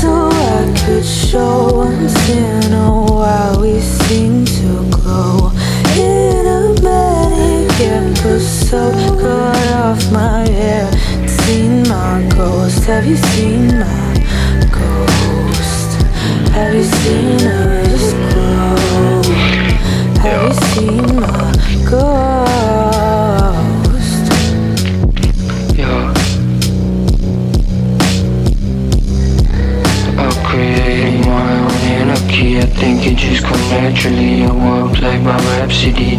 So I could show once in a while we seem to glow in a manic episode cut off my hair seen my ghost. Have you seen my think it just come naturally. I work like my rhapsody.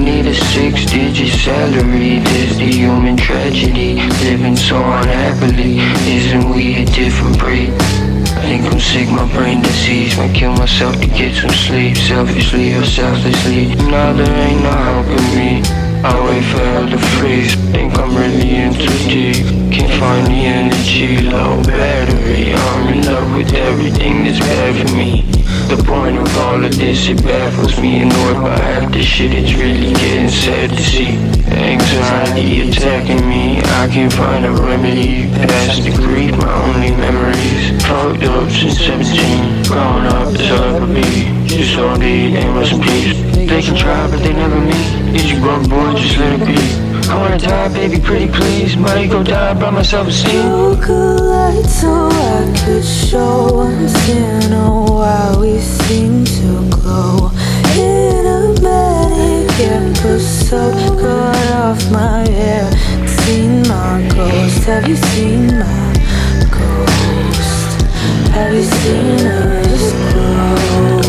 Need a six-digit salary. This the human tragedy. Living so unhappily. Isn't we a different breed? Think I'm sick, my brain disease Might kill myself to get some sleep Selfishly or selflessly Now there ain't no helping me I wait for hell to freeze Think I'm really in too deep Can't find the energy, low battery I'm in love with everything that's bad for me The point of all of this, it baffles me Annoyed by half this shit, it's really getting sad to see. Anxiety attacking me I can't find a remedy Past the grief, my only memories. Fucked up since 17 Growing up as I'll ever be. Just aim us in peace. They can try but they never meet. Is you broke boy, just let it be I wanna die, baby, pretty please. Might go die by my self-esteem Took a light so I could show. Once in a while we seem to glow. In a manicure so cut off my hair. Seen my ghost. Have you seen my ghost? Have you seen just glow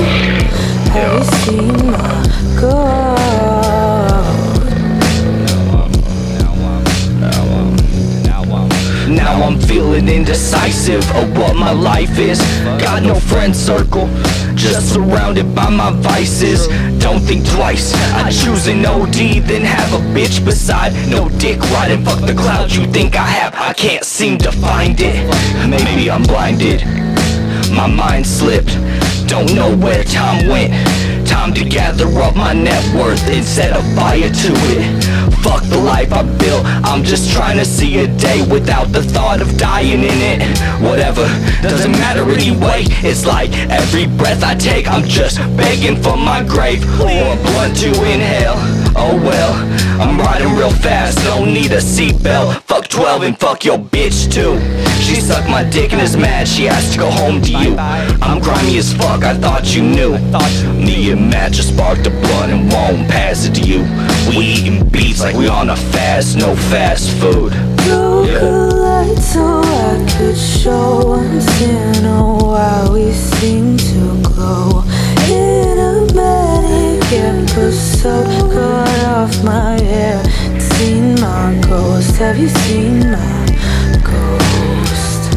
have you seen my ghost Now I'm feeling indecisive of what my life is. Got no friend circle, just surrounded by my vices. Don't think twice, I choose an OD, then have a bitch beside. No dick riding, fuck the clout you think I have. I can't seem to find it. Maybe I'm blinded, my mind slipped. Don't know where time went. Time to gather up my net worth and set a fire to it. Fuck the life I built, I'm just trying to see a day without the thought of dying in it. Whatever, doesn't matter anyway. It's like every breath I take, I'm just begging for my grave or a blunt to inhale. Oh well, I'm riding real fast, don't need a seatbelt. Fuck 12 and fuck your bitch too. She sucked my dick and is mad, she asked to go home to you. I'm grimy as fuck, I thought you knew. Me and Matt just sparked a blunt and won't pass it to you. We eating beats like we on a fast, no fast food. So I could show once in a while we seem to glow have you seen my ghost?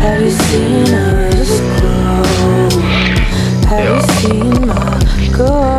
Have you seen just glow have you seen my ghost